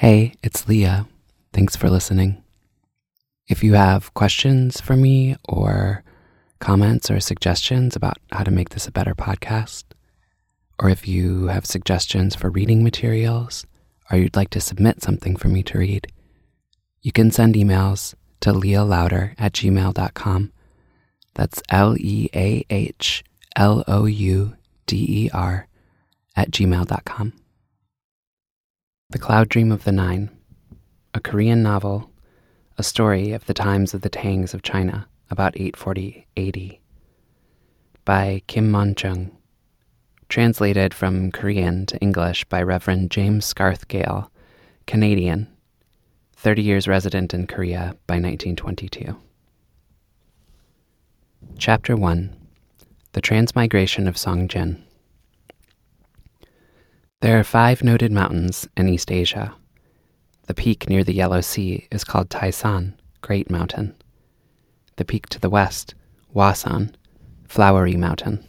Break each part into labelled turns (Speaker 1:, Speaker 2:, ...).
Speaker 1: Hey, it's Leah. Thanks for listening. If you have questions for me or comments or suggestions about how to make this a better podcast, or if you have suggestions for reading materials, or you'd like to submit something for me to read, you can send emails to leahlouder at gmail.com. That's L E A H L O U D E R at gmail.com. The Cloud Dream of the Nine, a Korean novel, a story of the times of the Tangs of China, about 840 AD, by Kim Mon Chung, translated from Korean to English by Reverend James Scarth Gale, Canadian, 30 years resident in Korea by 1922. Chapter 1 The Transmigration of Songjin. There are five noted mountains in East Asia. The peak near the Yellow Sea is called Taisan, Great Mountain. The peak to the west, Hwasan, Flowery Mountain.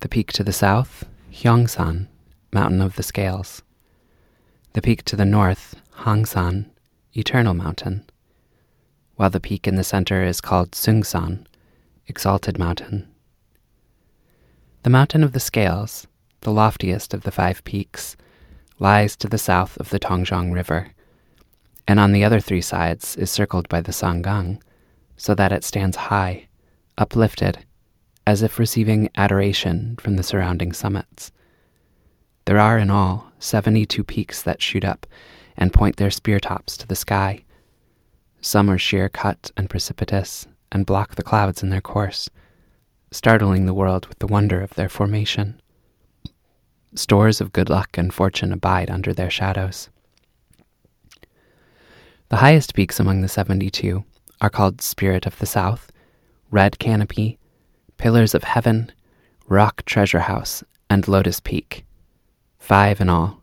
Speaker 1: The peak to the south, Hyeongsan, Mountain of the Scales. The peak to the north, Hangsan, Eternal Mountain. While the peak in the center is called Sungsan, Exalted Mountain. The Mountain of the Scales the loftiest of the five peaks, lies to the south of the Tongjiang River, and on the other three sides is circled by the Sanggang, so that it stands high, uplifted, as if receiving adoration from the surrounding summits. There are in all 72 peaks that shoot up and point their spear tops to the sky. Some are sheer cut and precipitous and block the clouds in their course, startling the world with the wonder of their formation. Stores of good luck and fortune abide under their shadows. The highest peaks among the 72 are called Spirit of the South, Red Canopy, Pillars of Heaven, Rock Treasure House, and Lotus Peak. Five in all.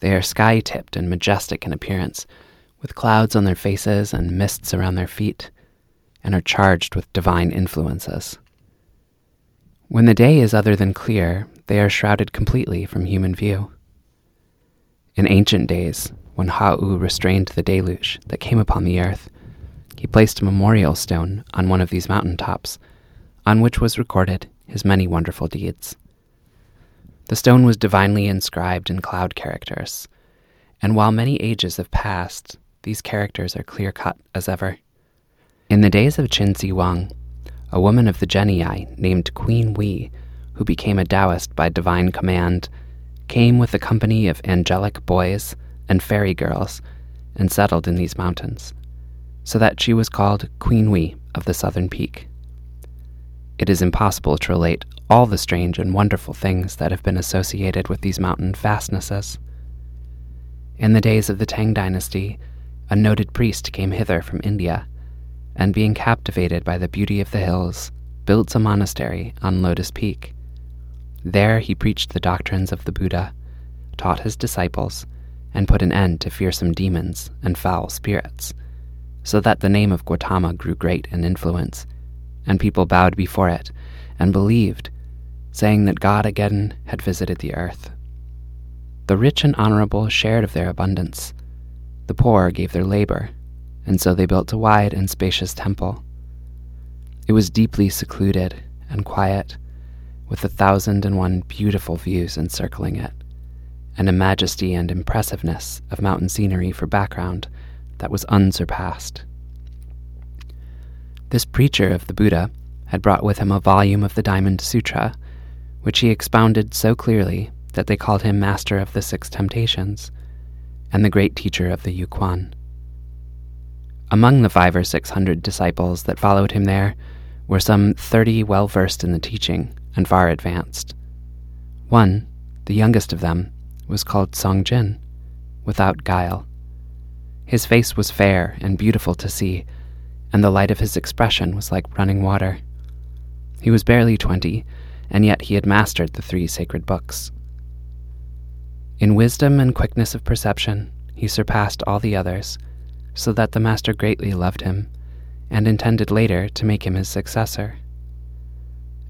Speaker 1: They are sky tipped and majestic in appearance, with clouds on their faces and mists around their feet, and are charged with divine influences. When the day is other than clear, they are shrouded completely from human view. In ancient days, when Ha'u restrained the deluge that came upon the earth, he placed a memorial stone on one of these mountain tops, on which was recorded his many wonderful deeds. The stone was divinely inscribed in cloud characters, and while many ages have passed, these characters are clear cut as ever. In the days of Qin Shi Huang, a woman of the Genii named Queen Wee who became a Taoist by divine command, came with a company of angelic boys and fairy girls and settled in these mountains, so that she was called Queen Wee of the Southern Peak. It is impossible to relate all the strange and wonderful things that have been associated with these mountain fastnesses. In the days of the Tang dynasty, a noted priest came hither from India, and being captivated by the beauty of the hills, built a monastery on Lotus Peak. There he preached the doctrines of the Buddha, taught his disciples, and put an end to fearsome demons and foul spirits, so that the name of Gautama grew great in influence, and people bowed before it and believed, saying that God again had visited the earth. The rich and honorable shared of their abundance. The poor gave their labor, and so they built a wide and spacious temple. It was deeply secluded and quiet with a thousand and one beautiful views encircling it, and a majesty and impressiveness of mountain scenery for background that was unsurpassed. This preacher of the Buddha had brought with him a volume of the Diamond Sutra, which he expounded so clearly that they called him Master of the Six Temptations and the great teacher of the Yukwan. Among the five or six hundred disciples that followed him there were some thirty well versed in the teaching and far advanced. One, the youngest of them, was called Song Jin, without guile. His face was fair and beautiful to see, and the light of his expression was like running water. He was barely twenty, and yet he had mastered the three sacred books. In wisdom and quickness of perception, he surpassed all the others, so that the master greatly loved him, and intended later to make him his successor.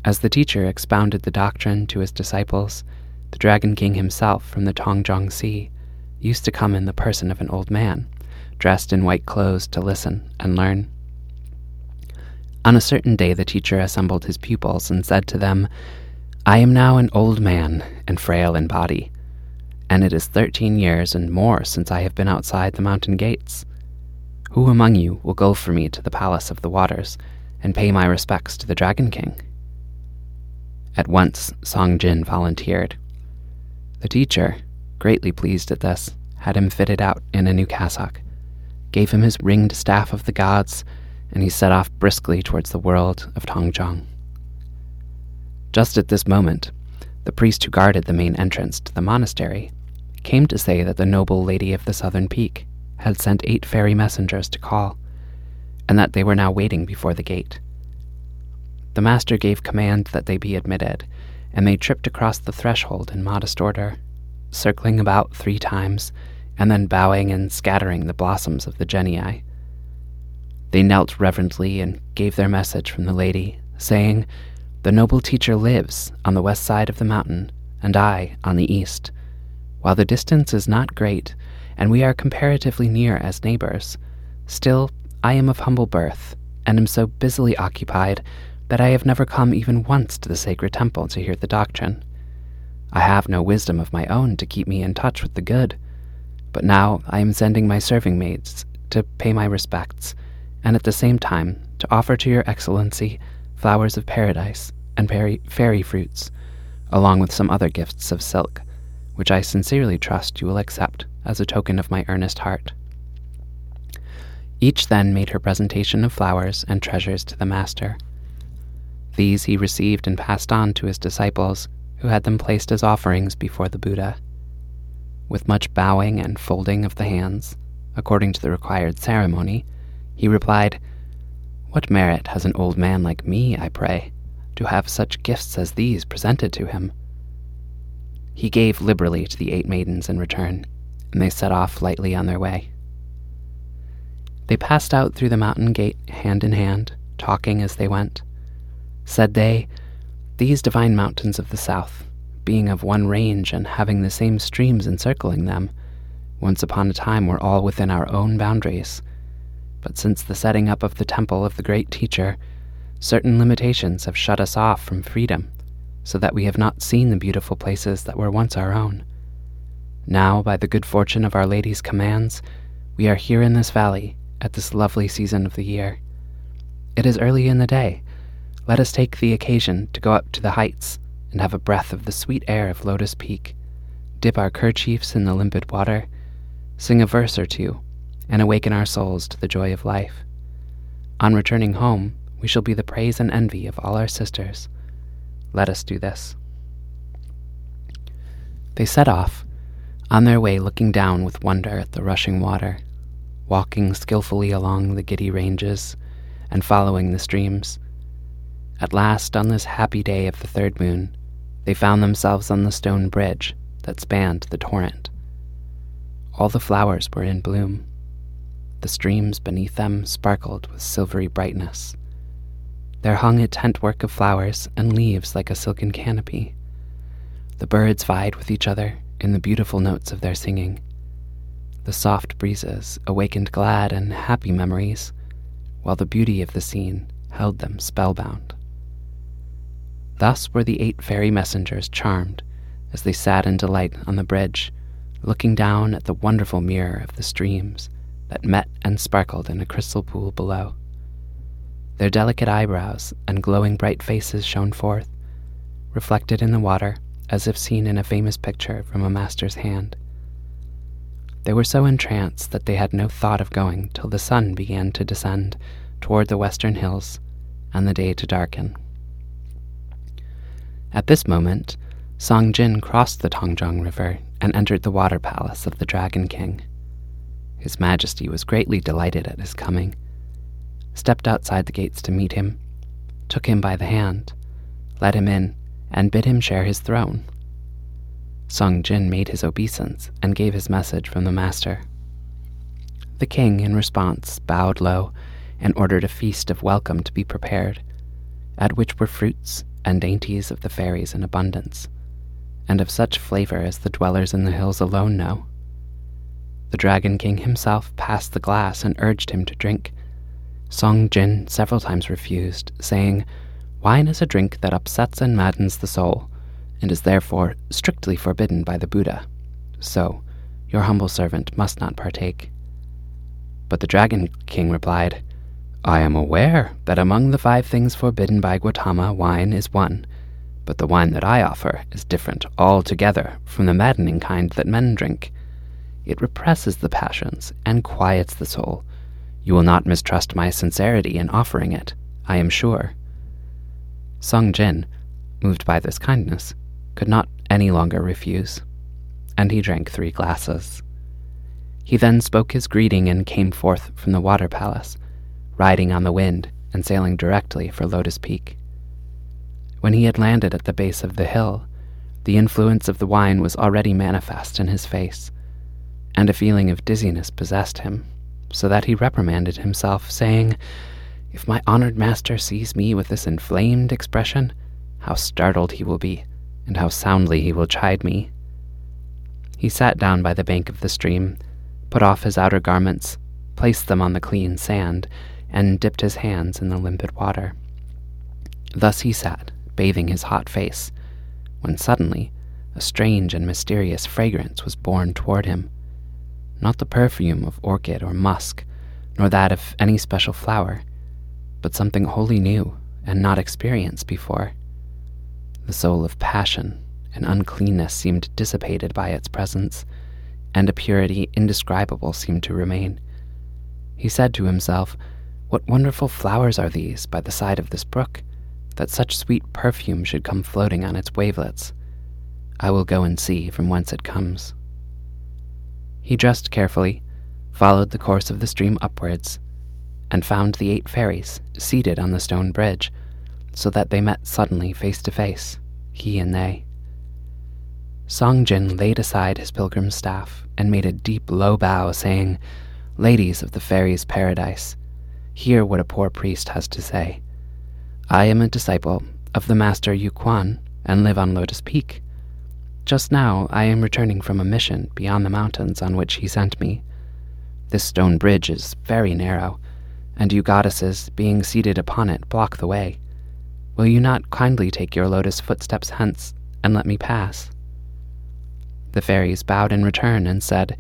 Speaker 1: As the teacher expounded the doctrine to his disciples, the Dragon King himself from the Tongjiang Sea used to come in the person of an old man, dressed in white clothes to listen and learn. On a certain day, the teacher assembled his pupils and said to them, I am now an old man and frail in body, and it is thirteen years and more since I have been outside the mountain gates. Who among you will go for me to the palace of the waters and pay my respects to the Dragon King? At once, Song Jin volunteered. The teacher, greatly pleased at this, had him fitted out in a new cassock, gave him his ringed staff of the gods, and he set off briskly towards the world of Tongzhong. Just at this moment, the priest who guarded the main entrance to the monastery came to say that the noble lady of the southern peak had sent eight fairy messengers to call, and that they were now waiting before the gate. The master gave command that they be admitted, and they tripped across the threshold in modest order, circling about three times, and then bowing and scattering the blossoms of the genii. They knelt reverently and gave their message from the lady, saying, The noble teacher lives on the west side of the mountain, and I on the east. While the distance is not great, and we are comparatively near as neighbors, still I am of humble birth, and am so busily occupied that I have never come even once to the sacred temple to hear the doctrine. I have no wisdom of my own to keep me in touch with the good, but now I am sending my serving maids to pay my respects, and at the same time to offer to your excellency flowers of paradise and fairy, fairy fruits, along with some other gifts of silk, which I sincerely trust you will accept as a token of my earnest heart. Each then made her presentation of flowers and treasures to the master. These he received and passed on to his disciples, who had them placed as offerings before the Buddha. With much bowing and folding of the hands, according to the required ceremony, he replied, What merit has an old man like me, I pray, to have such gifts as these presented to him? He gave liberally to the eight maidens in return, and they set off lightly on their way. They passed out through the mountain gate hand in hand, talking as they went. Said they, These divine mountains of the south, being of one range and having the same streams encircling them, once upon a time were all within our own boundaries. But since the setting up of the temple of the great teacher, certain limitations have shut us off from freedom, so that we have not seen the beautiful places that were once our own. Now, by the good fortune of Our Lady's commands, we are here in this valley at this lovely season of the year. It is early in the day. Let us take the occasion to go up to the heights and have a breath of the sweet air of Lotus Peak, dip our kerchiefs in the limpid water, sing a verse or two, and awaken our souls to the joy of life. On returning home, we shall be the praise and envy of all our sisters. Let us do this. They set off, on their way looking down with wonder at the rushing water walking skillfully along the giddy ranges and following the streams. At last, on this happy day of the third moon, they found themselves on the stone bridge that spanned the torrent. All the flowers were in bloom. The streams beneath them sparkled with silvery brightness. There hung a tent work of flowers and leaves like a silken canopy. The birds vied with each other in the beautiful notes of their singing. The soft breezes awakened glad and happy memories, while the beauty of the scene held them spellbound. Thus were the eight fairy messengers charmed as they sat in delight on the bridge, looking down at the wonderful mirror of the streams that met and sparkled in a crystal pool below. Their delicate eyebrows and glowing bright faces shone forth, reflected in the water as if seen in a famous picture from a master's hand. They were so entranced that they had no thought of going till the sun began to descend toward the western hills and the day to darken. At this moment, Song Jin crossed the Tongzhong River and entered the water palace of the Dragon King. His Majesty was greatly delighted at his coming, stepped outside the gates to meet him, took him by the hand, led him in, and bid him share his throne. Song Jin made his obeisance and gave his message from the master. The king, in response, bowed low and ordered a feast of welcome to be prepared, at which were fruits and dainties of the fairies in abundance, and of such flavor as the dwellers in the hills alone know. the Dragon King himself passed the glass and urged him to drink. Song Jin several times refused, saying, Wine is a drink that upsets and maddens the soul, and is therefore strictly forbidden by the Buddha. So, your humble servant must not partake. But the Dragon King replied, I am aware that among the five things forbidden by Gautama, wine is one, but the wine that I offer is different altogether from the maddening kind that men drink. It represses the passions and quiets the soul. You will not mistrust my sincerity in offering it, I am sure. Sung Jin, moved by this kindness, could not any longer refuse, and he drank three glasses. He then spoke his greeting and came forth from the water palace, riding on the wind and sailing directly for Lotus Peak. When he had landed at the base of the hill, the influence of the wine was already manifest in his face, and a feeling of dizziness possessed him, so that he reprimanded himself, saying, If my honored master sees me with this inflamed expression, how startled he will be, and how soundly he will chide me. He sat down by the bank of the stream, put off his outer garments, placed them on the clean sand, and dipped his hands in the limpid water. Thus he sat, bathing his hot face, when suddenly a strange and mysterious fragrance was borne toward him. Not the perfume of orchid or musk, nor that of any special flower, but something wholly new and not experienced before. The soul of passion and uncleanness seemed dissipated by its presence, and a purity indescribable seemed to remain. He said to himself, What wonderful flowers are these by the side of this brook? that such sweet perfume should come floating on its wavelets. I will go and see from whence it comes. He dressed carefully, followed the course of the stream upwards, and found the eight fairies seated on the stone bridge, so that they met suddenly face to face, he and they. Song Jin laid aside his pilgrim's staff and made a deep, low bow, saying, Ladies of the fairies' paradise, hear what a poor priest has to say. I am a disciple of the Master Yu Quan and live on Lotus Peak. Just now I am returning from a mission beyond the mountains on which he sent me. This stone bridge is very narrow, and you goddesses, being seated upon it, block the way. Will you not kindly take your lotus footsteps hence and let me pass? The fairies bowed in return and said,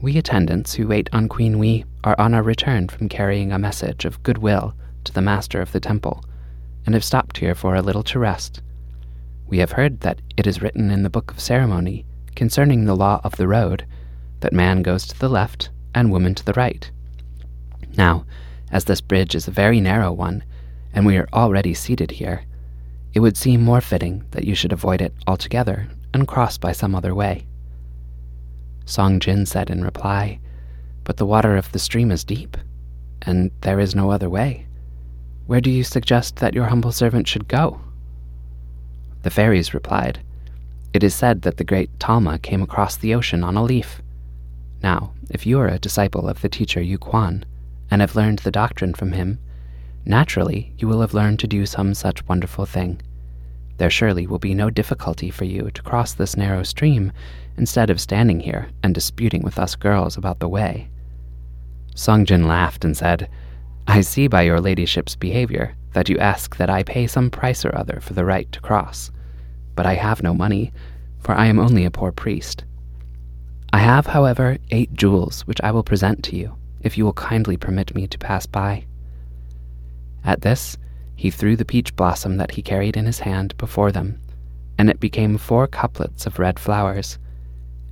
Speaker 1: We attendants who wait on Queen Wee are on our return from carrying a message of goodwill to the master of the temple and have stopped here for a little to rest. We have heard that it is written in the book of ceremony concerning the law of the road that man goes to the left and woman to the right. Now, as this bridge is a very narrow one, and we are already seated here, it would seem more fitting that you should avoid it altogether and cross by some other way. Song Jin said in reply, But the water of the stream is deep, and there is no other way. Where do you suggest that your humble servant should go? The fairies replied, It is said that the great Talma came across the ocean on a leaf. Now, if you are a disciple of the teacher Yu Quan, and have learned the doctrine from him, naturally you will have learned to do some such wonderful thing. There surely will be no difficulty for you to cross this narrow stream instead of standing here and disputing with us girls about the way. Songjin laughed and said, I see by your ladyship's behavior that you ask that I pay some price or other for the right to cross. But I have no money, for I am only a poor priest. I have, however, eight jewels which I will present to you, if you will kindly permit me to pass by. At this, he threw the peach blossom that he carried in his hand before them, and it became four couplets of red flowers,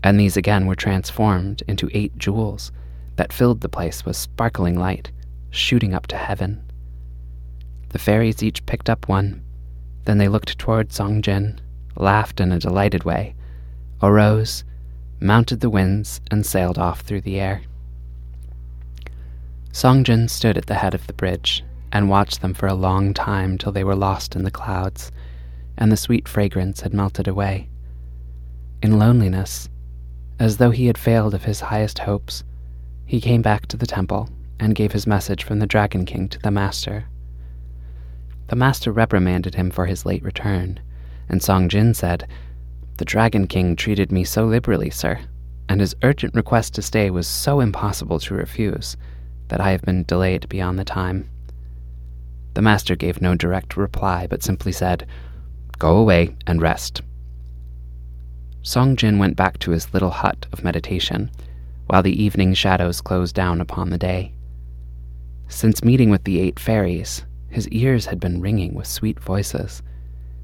Speaker 1: and these again were transformed into eight jewels that filled the place with sparkling light shooting up to heaven. The fairies each picked up one. Then they looked toward Song Jin, laughed in a delighted way, arose, mounted the winds, and sailed off through the air. Song Jin stood at the head of the bridge and watched them for a long time till they were lost in the clouds, and the sweet fragrance had melted away. In loneliness, as though he had failed of his highest hopes, he came back to the temple and gave his message from the Dragon King to the Master. The Master reprimanded him for his late return, and Song Jin said, The Dragon King treated me so liberally, sir, and his urgent request to stay was so impossible to refuse that I have been delayed beyond the time. The master gave no direct reply, but simply said, Go away and rest. Song Jin went back to his little hut of meditation, while the evening shadows closed down upon the day. Since meeting with the eight fairies, his ears had been ringing with sweet voices,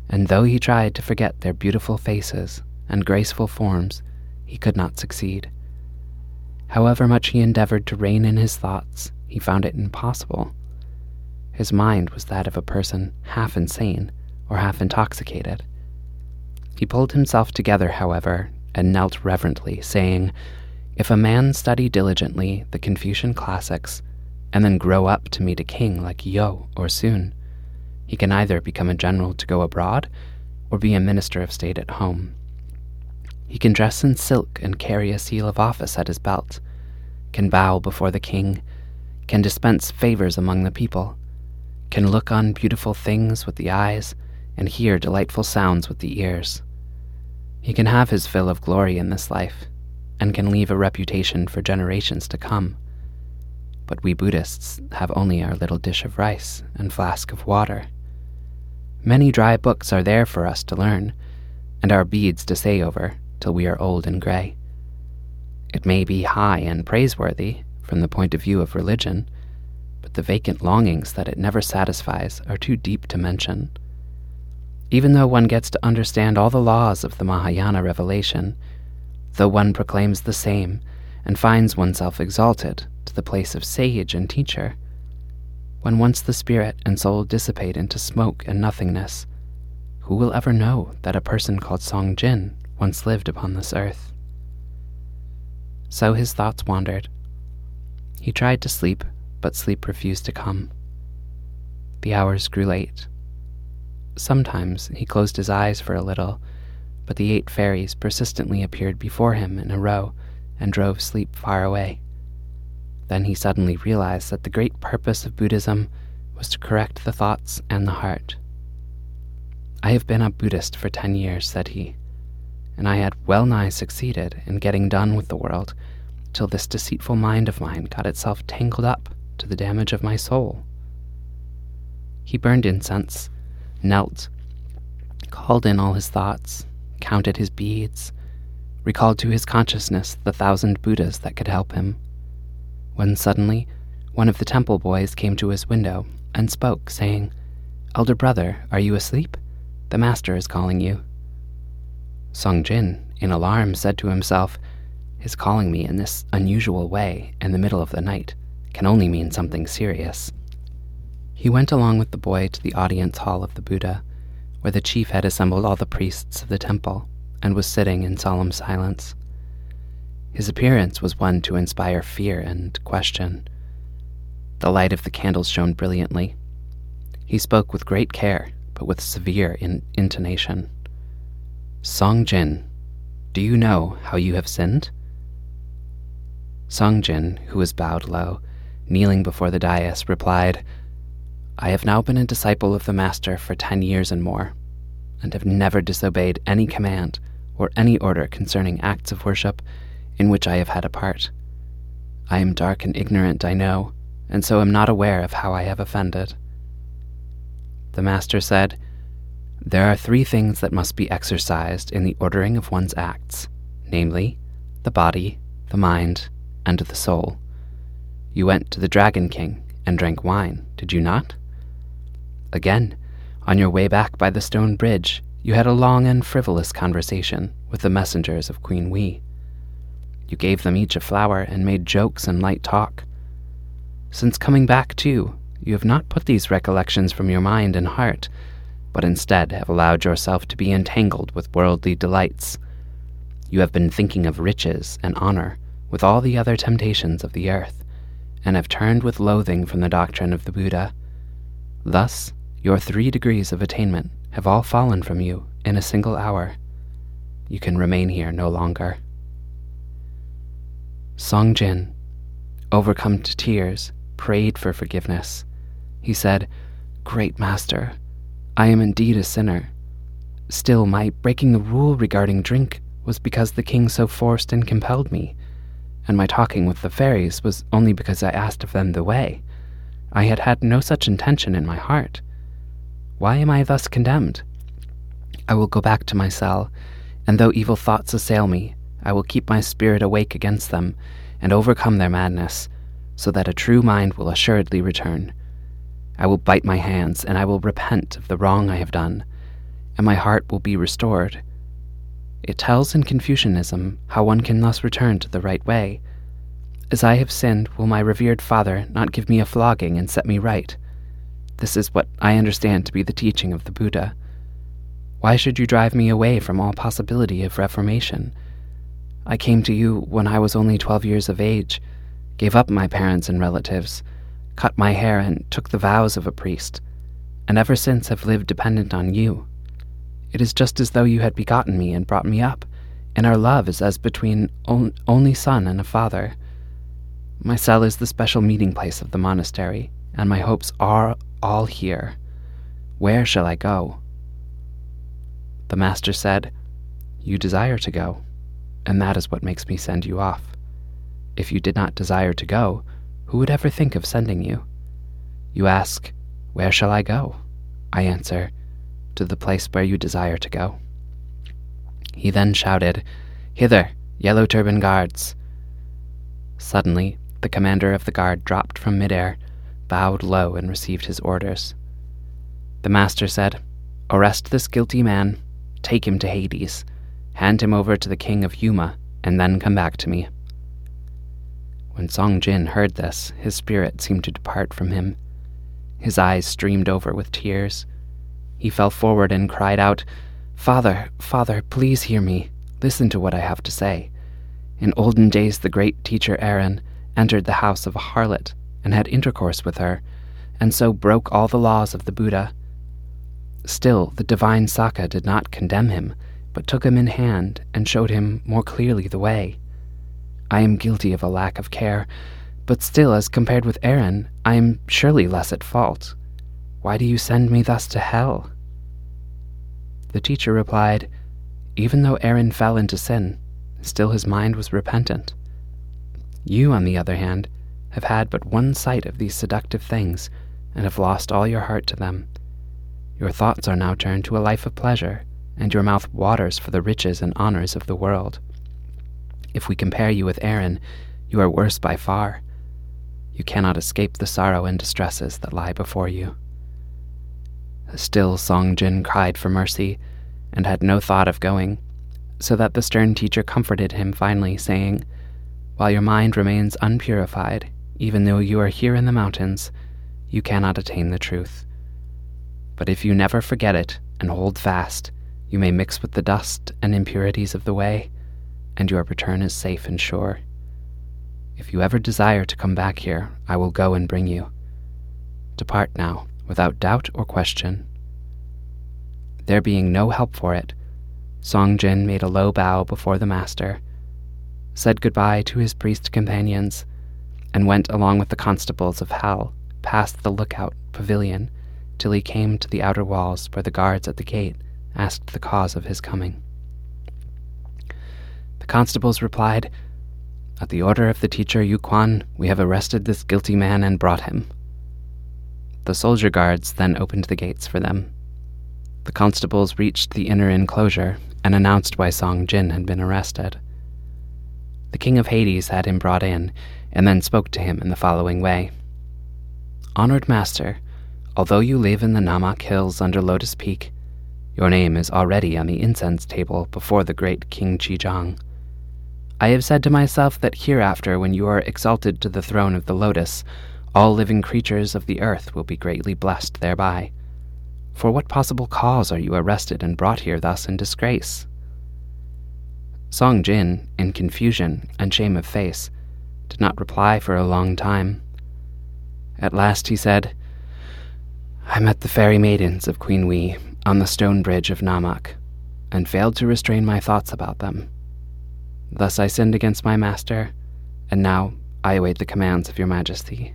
Speaker 1: and though he tried to forget their beautiful faces and graceful forms, he could not succeed. However much he endeavored to rein in his thoughts, he found it impossible. His mind was that of a person half insane or half intoxicated. He pulled himself together, however, and knelt reverently, saying, If a man study diligently the Confucian classics and then grow up to meet a king like Yo or Sun, he can either become a general to go abroad or be a minister of state at home. He can dress in silk and carry a seal of office at his belt, can bow before the king, can dispense favors among the people, can look on beautiful things with the eyes, and hear delightful sounds with the ears. He can have his fill of glory in this life, and can leave a reputation for generations to come. But we Buddhists have only our little dish of rice and flask of water. Many dry books are there for us to learn, and our beads to say over till we are old and gray. It may be high and praiseworthy from the point of view of religion, but the vacant longings that it never satisfies are too deep to mention. Even though one gets to understand all the laws of the Mahayana revelation, though one proclaims the same and finds oneself exalted to the place of sage and teacher, when once the spirit and soul dissipate into smoke and nothingness, who will ever know that a person called Song Jin once lived upon this earth? So his thoughts wandered. He tried to sleep, but sleep refused to come. The hours grew late. Sometimes he closed his eyes for a little, but the eight fairies persistently appeared before him in a row and drove sleep far away. Then he suddenly realized that the great purpose of Buddhism was to correct the thoughts and the heart. I have been a Buddhist for ten years, said he, and I had well nigh succeeded in getting done with the world till this deceitful mind of mine got itself tangled up to the damage of my soul. He burned incense, knelt, called in all his thoughts, counted his beads, recalled to his consciousness the thousand Buddhas that could help him when suddenly one of the temple boys came to his window and spoke, saying, Elder brother, are you asleep? The master is calling you. Song Jin, in alarm, said to himself, His calling me in this unusual way in the middle of the night can only mean something serious. He went along with the boy to the audience hall of the Buddha, where the chief had assembled all the priests of the temple and was sitting in solemn silence. His appearance was one to inspire fear and question. The light of the candles shone brilliantly. He spoke with great care, but with severe in- intonation. Song Jin, do you know how you have sinned? Song Jin, who was bowed low, kneeling before the dais, replied, I have now been a disciple of the Master for ten years and more, and have never disobeyed any command or any order concerning acts of worship in which I have had a part. I am dark and ignorant, I know, and so am not aware of how I have offended. The Master said, There are three things that must be exercised in the ordering of one's acts, namely, the body, the mind, and the soul. You went to the Dragon King and drank wine, did you not? Again, on your way back by the stone bridge, you had a long and frivolous conversation with the messengers of Queen Wee. You gave them each a flower and made jokes and light talk. Since coming back, too, you have not put these recollections from your mind and heart, but instead have allowed yourself to be entangled with worldly delights. You have been thinking of riches and honor with all the other temptations of the earth, and have turned with loathing from the doctrine of the Buddha. Thus, your three degrees of attainment have all fallen from you in a single hour. You can remain here no longer. Song Jin, overcome to tears, prayed for forgiveness. He said, Great Master, I am indeed a sinner. Still, my breaking the rule regarding drink was because the king so forced and compelled me, and my talking with the fairies was only because I asked of them the way. I had had no such intention in my heart. Why am I thus condemned? I will go back to my cell, and though evil thoughts assail me, I will keep my spirit awake against them and overcome their madness, so that a true mind will assuredly return. I will bite my hands, and I will repent of the wrong I have done, and my heart will be restored. It tells in Confucianism how one can thus return to the right way. As I have sinned, will my revered father not give me a flogging and set me right? This is what I understand to be the teaching of the Buddha. Why should you drive me away from all possibility of reformation? I came to you when I was only twelve years of age, gave up my parents and relatives, cut my hair, and took the vows of a priest, and ever since have lived dependent on you. It is just as though you had begotten me and brought me up, and our love is as between on- only son and a father. My cell is the special meeting place of the monastery, and my hopes are all here. Where shall I go? The master said, You desire to go, and that is what makes me send you off. If you did not desire to go, who would ever think of sending you? You ask, Where shall I go? I answer, To the place where you desire to go. He then shouted, Hither, yellow turban guards! Suddenly, the commander of the guard dropped from midair, bowed low, and received his orders. The master said, Arrest this guilty man, take him to Hades, hand him over to the king of Yuma, and then come back to me. When Song Jin heard this, his spirit seemed to depart from him. His eyes streamed over with tears. He fell forward and cried out, Father, Father, please hear me. Listen to what I have to say. In olden days, the great teacher Aaron entered the house of a harlot and had intercourse with her, and so broke all the laws of the Buddha. Still, the divine Saka did not condemn him, but took him in hand and showed him more clearly the way. I am guilty of a lack of care, but still, as compared with Aaron, I am surely less at fault. Why do you send me thus to hell? The teacher replied, Even though Aaron fell into sin, still his mind was repentant. You, on the other hand, have had but one sight of these seductive things and have lost all your heart to them. Your thoughts are now turned to a life of pleasure, and your mouth waters for the riches and honors of the world. If we compare you with Aaron, you are worse by far. You cannot escape the sorrow and distresses that lie before you. Still, Song Jin cried for mercy and had no thought of going, so that the stern teacher comforted him finally, saying, While your mind remains unpurified, even though you are here in the mountains, you cannot attain the truth. But if you never forget it and hold fast, you may mix with the dust and impurities of the way and your return is safe and sure. If you ever desire to come back here, I will go and bring you. Depart now, without doubt or question. There being no help for it, Song Jin made a low bow before the master, said goodbye to his priest companions, and went along with the constables of hell past the lookout pavilion till he came to the outer walls where the guards at the gate asked the cause of his coming. The constables replied, At the order of the teacher Yu Quan, we have arrested this guilty man and brought him. The soldier guards then opened the gates for them. The constables reached the inner enclosure and announced why Song Jin had been arrested. The king of Hades had him brought in and then spoke to him in the following way Honored master, although you live in the Namak Hills under Lotus Peak, your name is already on the incense table before the great King Chijang. I have said to myself that hereafter, when you are exalted to the throne of the lotus, all living creatures of the earth will be greatly blessed thereby. For what possible cause are you arrested and brought here thus in disgrace? Song Jin, in confusion and shame of face, did not reply for a long time. At last he said, I met the fairy maidens of Queen Wee on the stone bridge of Namak, and failed to restrain my thoughts about them. Thus I sinned against my master, and now I await the commands of your majesty.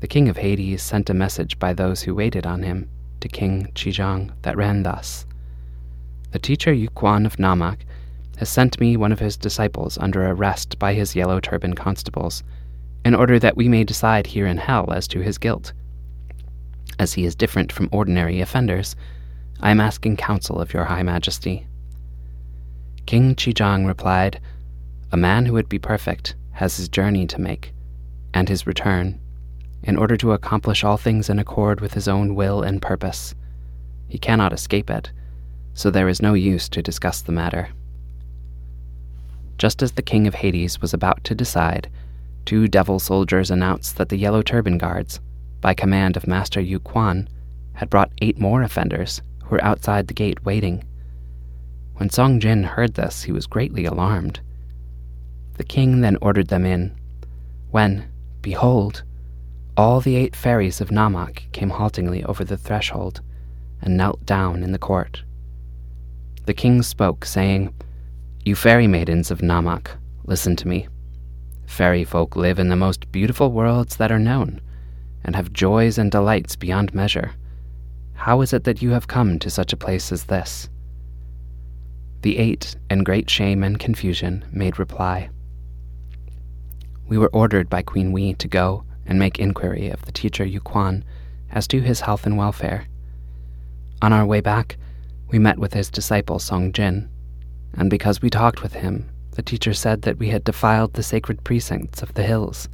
Speaker 1: The king of Hades sent a message by those who waited on him to King Chijang that ran thus The teacher Yuquan of Namak has sent me one of his disciples under arrest by his yellow turban constables, in order that we may decide here in hell as to his guilt. As he is different from ordinary offenders, I am asking counsel of your High Majesty. King Chijang replied, A man who would be perfect has his journey to make, and his return, in order to accomplish all things in accord with his own will and purpose. He cannot escape it, so there is no use to discuss the matter. Just as the king of Hades was about to decide, two devil soldiers announced that the Yellow Turban Guards, by command of Master Yu Quan, had brought eight more offenders who were outside the gate waiting. When Song Jin heard this, he was greatly alarmed. The king then ordered them in, when, behold, all the eight fairies of Namak came haltingly over the threshold and knelt down in the court. The king spoke, saying, You fairy maidens of Namak, listen to me. Fairy folk live in the most beautiful worlds that are known, and have joys and delights beyond measure. How is it that you have come to such a place as this? The eight, in great shame and confusion, made reply. We were ordered by Queen Wee to go and make inquiry of the teacher Yuquan as to his health and welfare. On our way back, we met with his disciple Song Jin, and because we talked with him, the teacher said that we had defiled the sacred precincts of the hills,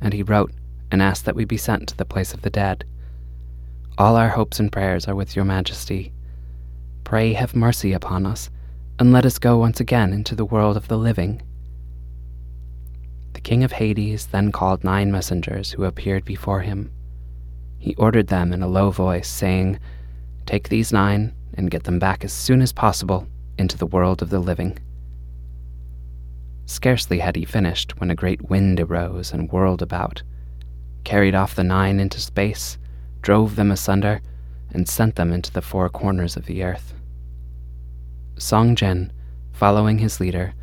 Speaker 1: and he wrote and asked that we be sent to the place of the dead. All our hopes and prayers are with your majesty. Pray have mercy upon us, and let us go once again into the world of the living. The king of Hades then called nine messengers who appeared before him. He ordered them in a low voice, saying, Take these nine and get them back as soon as possible into the world of the living. Scarcely had he finished when a great wind arose and whirled about, carried off the nine into space, drove them asunder, and sent them into the four corners of the earth. Song Jin, following his leader,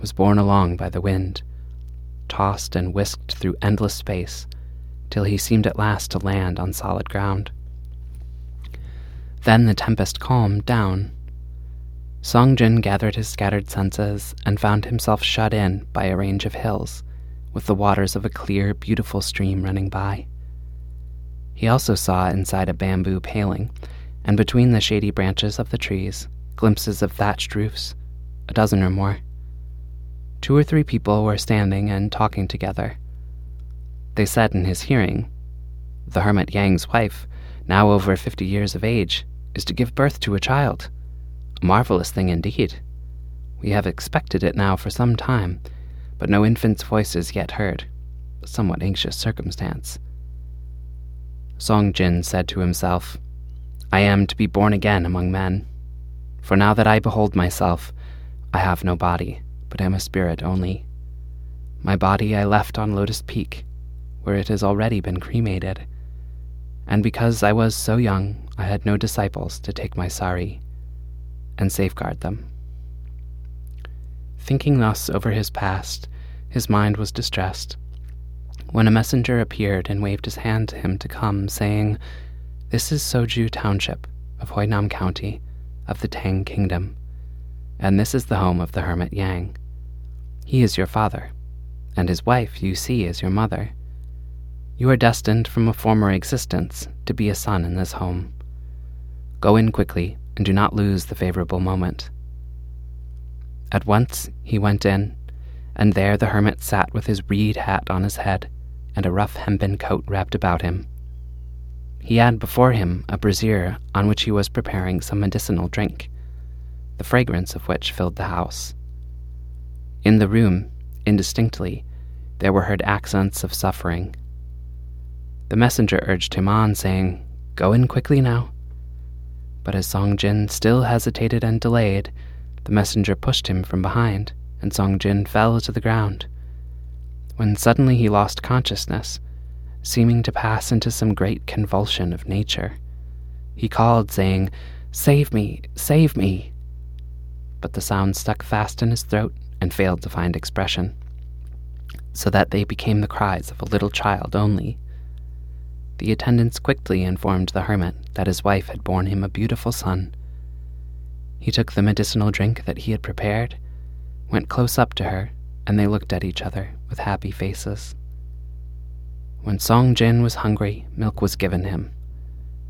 Speaker 1: was borne along by the wind, tossed and whisked through endless space, till he seemed at last to land on solid ground. Then the tempest calmed down. Song Jin gathered his scattered senses and found himself shut in by a range of hills, with the waters of a clear, beautiful stream running by. He also saw inside a bamboo paling, and between the shady branches of the trees, glimpses of thatched roofs, a dozen or more. Two or three people were standing and talking together. They said in his hearing, The hermit Yang's wife, now over fifty years of age, is to give birth to a child. A marvelous thing indeed. We have expected it now for some time, but no infant's voice is yet heard. A somewhat anxious circumstance. Song Jin said to himself, I am to be born again among men. For now that I behold myself, I have no body, but am a spirit only. My body I left on Lotus Peak, where it has already been cremated. And because I was so young, I had no disciples to take my sari and safeguard them. Thinking thus over his past, his mind was distressed, when a messenger appeared and waved his hand to him to come, saying, This is Soju Township of Huinam County of the Tang Kingdom, and this is the home of the hermit Yang. He is your father, and his wife you see is your mother. You are destined from a former existence to be a son in this home. Go in quickly and do not lose the favorable moment. At once he went in, and there the hermit sat with his reed hat on his head and a rough hempen coat wrapped about him. He had before him a brazier on which he was preparing some medicinal drink, the fragrance of which filled the house. In the room, indistinctly, there were heard accents of suffering. The messenger urged him on, saying, Go in quickly now. But as Song Jin still hesitated and delayed, the messenger pushed him from behind, and Song Jin fell to the ground. When suddenly he lost consciousness, seeming to pass into some great convulsion of nature. He called, saying, Save me, save me! But the sound stuck fast in his throat and failed to find expression, so that they became the cries of a little child only. The attendants quickly informed the hermit that his wife had borne him a beautiful son. He took the medicinal drink that he had prepared, went close up to her, and they looked at each other with happy faces. When Song Jin was hungry, milk was given him,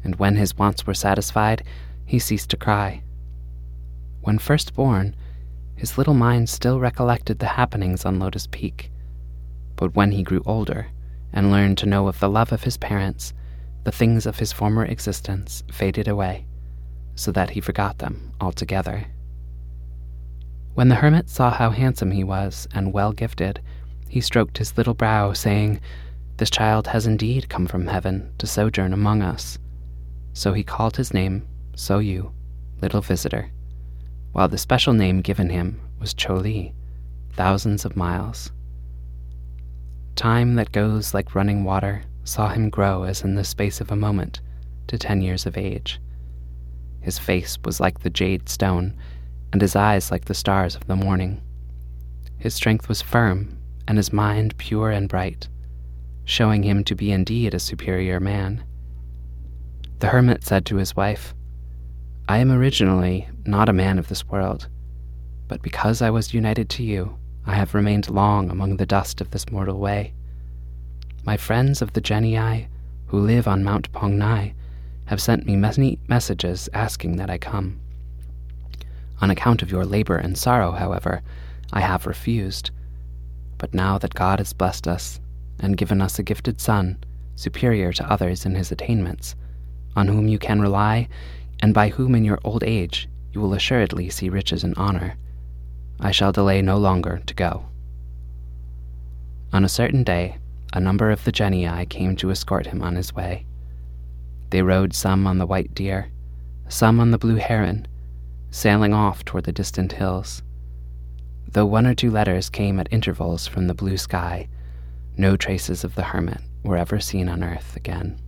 Speaker 1: and when his wants were satisfied, he ceased to cry. When first born, his little mind still recollected the happenings on Lotus Peak. But when he grew older and learned to know of the love of his parents, the things of his former existence faded away, so that he forgot them altogether. When the hermit saw how handsome he was and well gifted, he stroked his little brow, saying, This child has indeed come from heaven to sojourn among us. So he called his name So Yu, little visitor, while the special name given him was Cho Li, thousands of miles. Time that goes like running water saw him grow as in the space of a moment to ten years of age. His face was like the jade stone, and his eyes like the stars of the morning. His strength was firm, and his mind pure and bright, showing him to be indeed a superior man. The hermit said to his wife, I am originally not a man of this world, but because I was united to you, I have remained long among the dust of this mortal way. My friends of the Genii, who live on Mount Pongnai, have sent me many messages asking that I come. On account of your labor and sorrow, however, I have refused. But now that God has blessed us and given us a gifted son, superior to others in his attainments, on whom you can rely, and by whom in your old age you will assuredly see riches and honor, I shall delay no longer to go. On a certain day, a number of the genii came to escort him on his way. They rode some on the white deer, some on the blue heron, sailing off toward the distant hills. Though one or two letters came at intervals from the blue sky, no traces of the hermit were ever seen on earth again.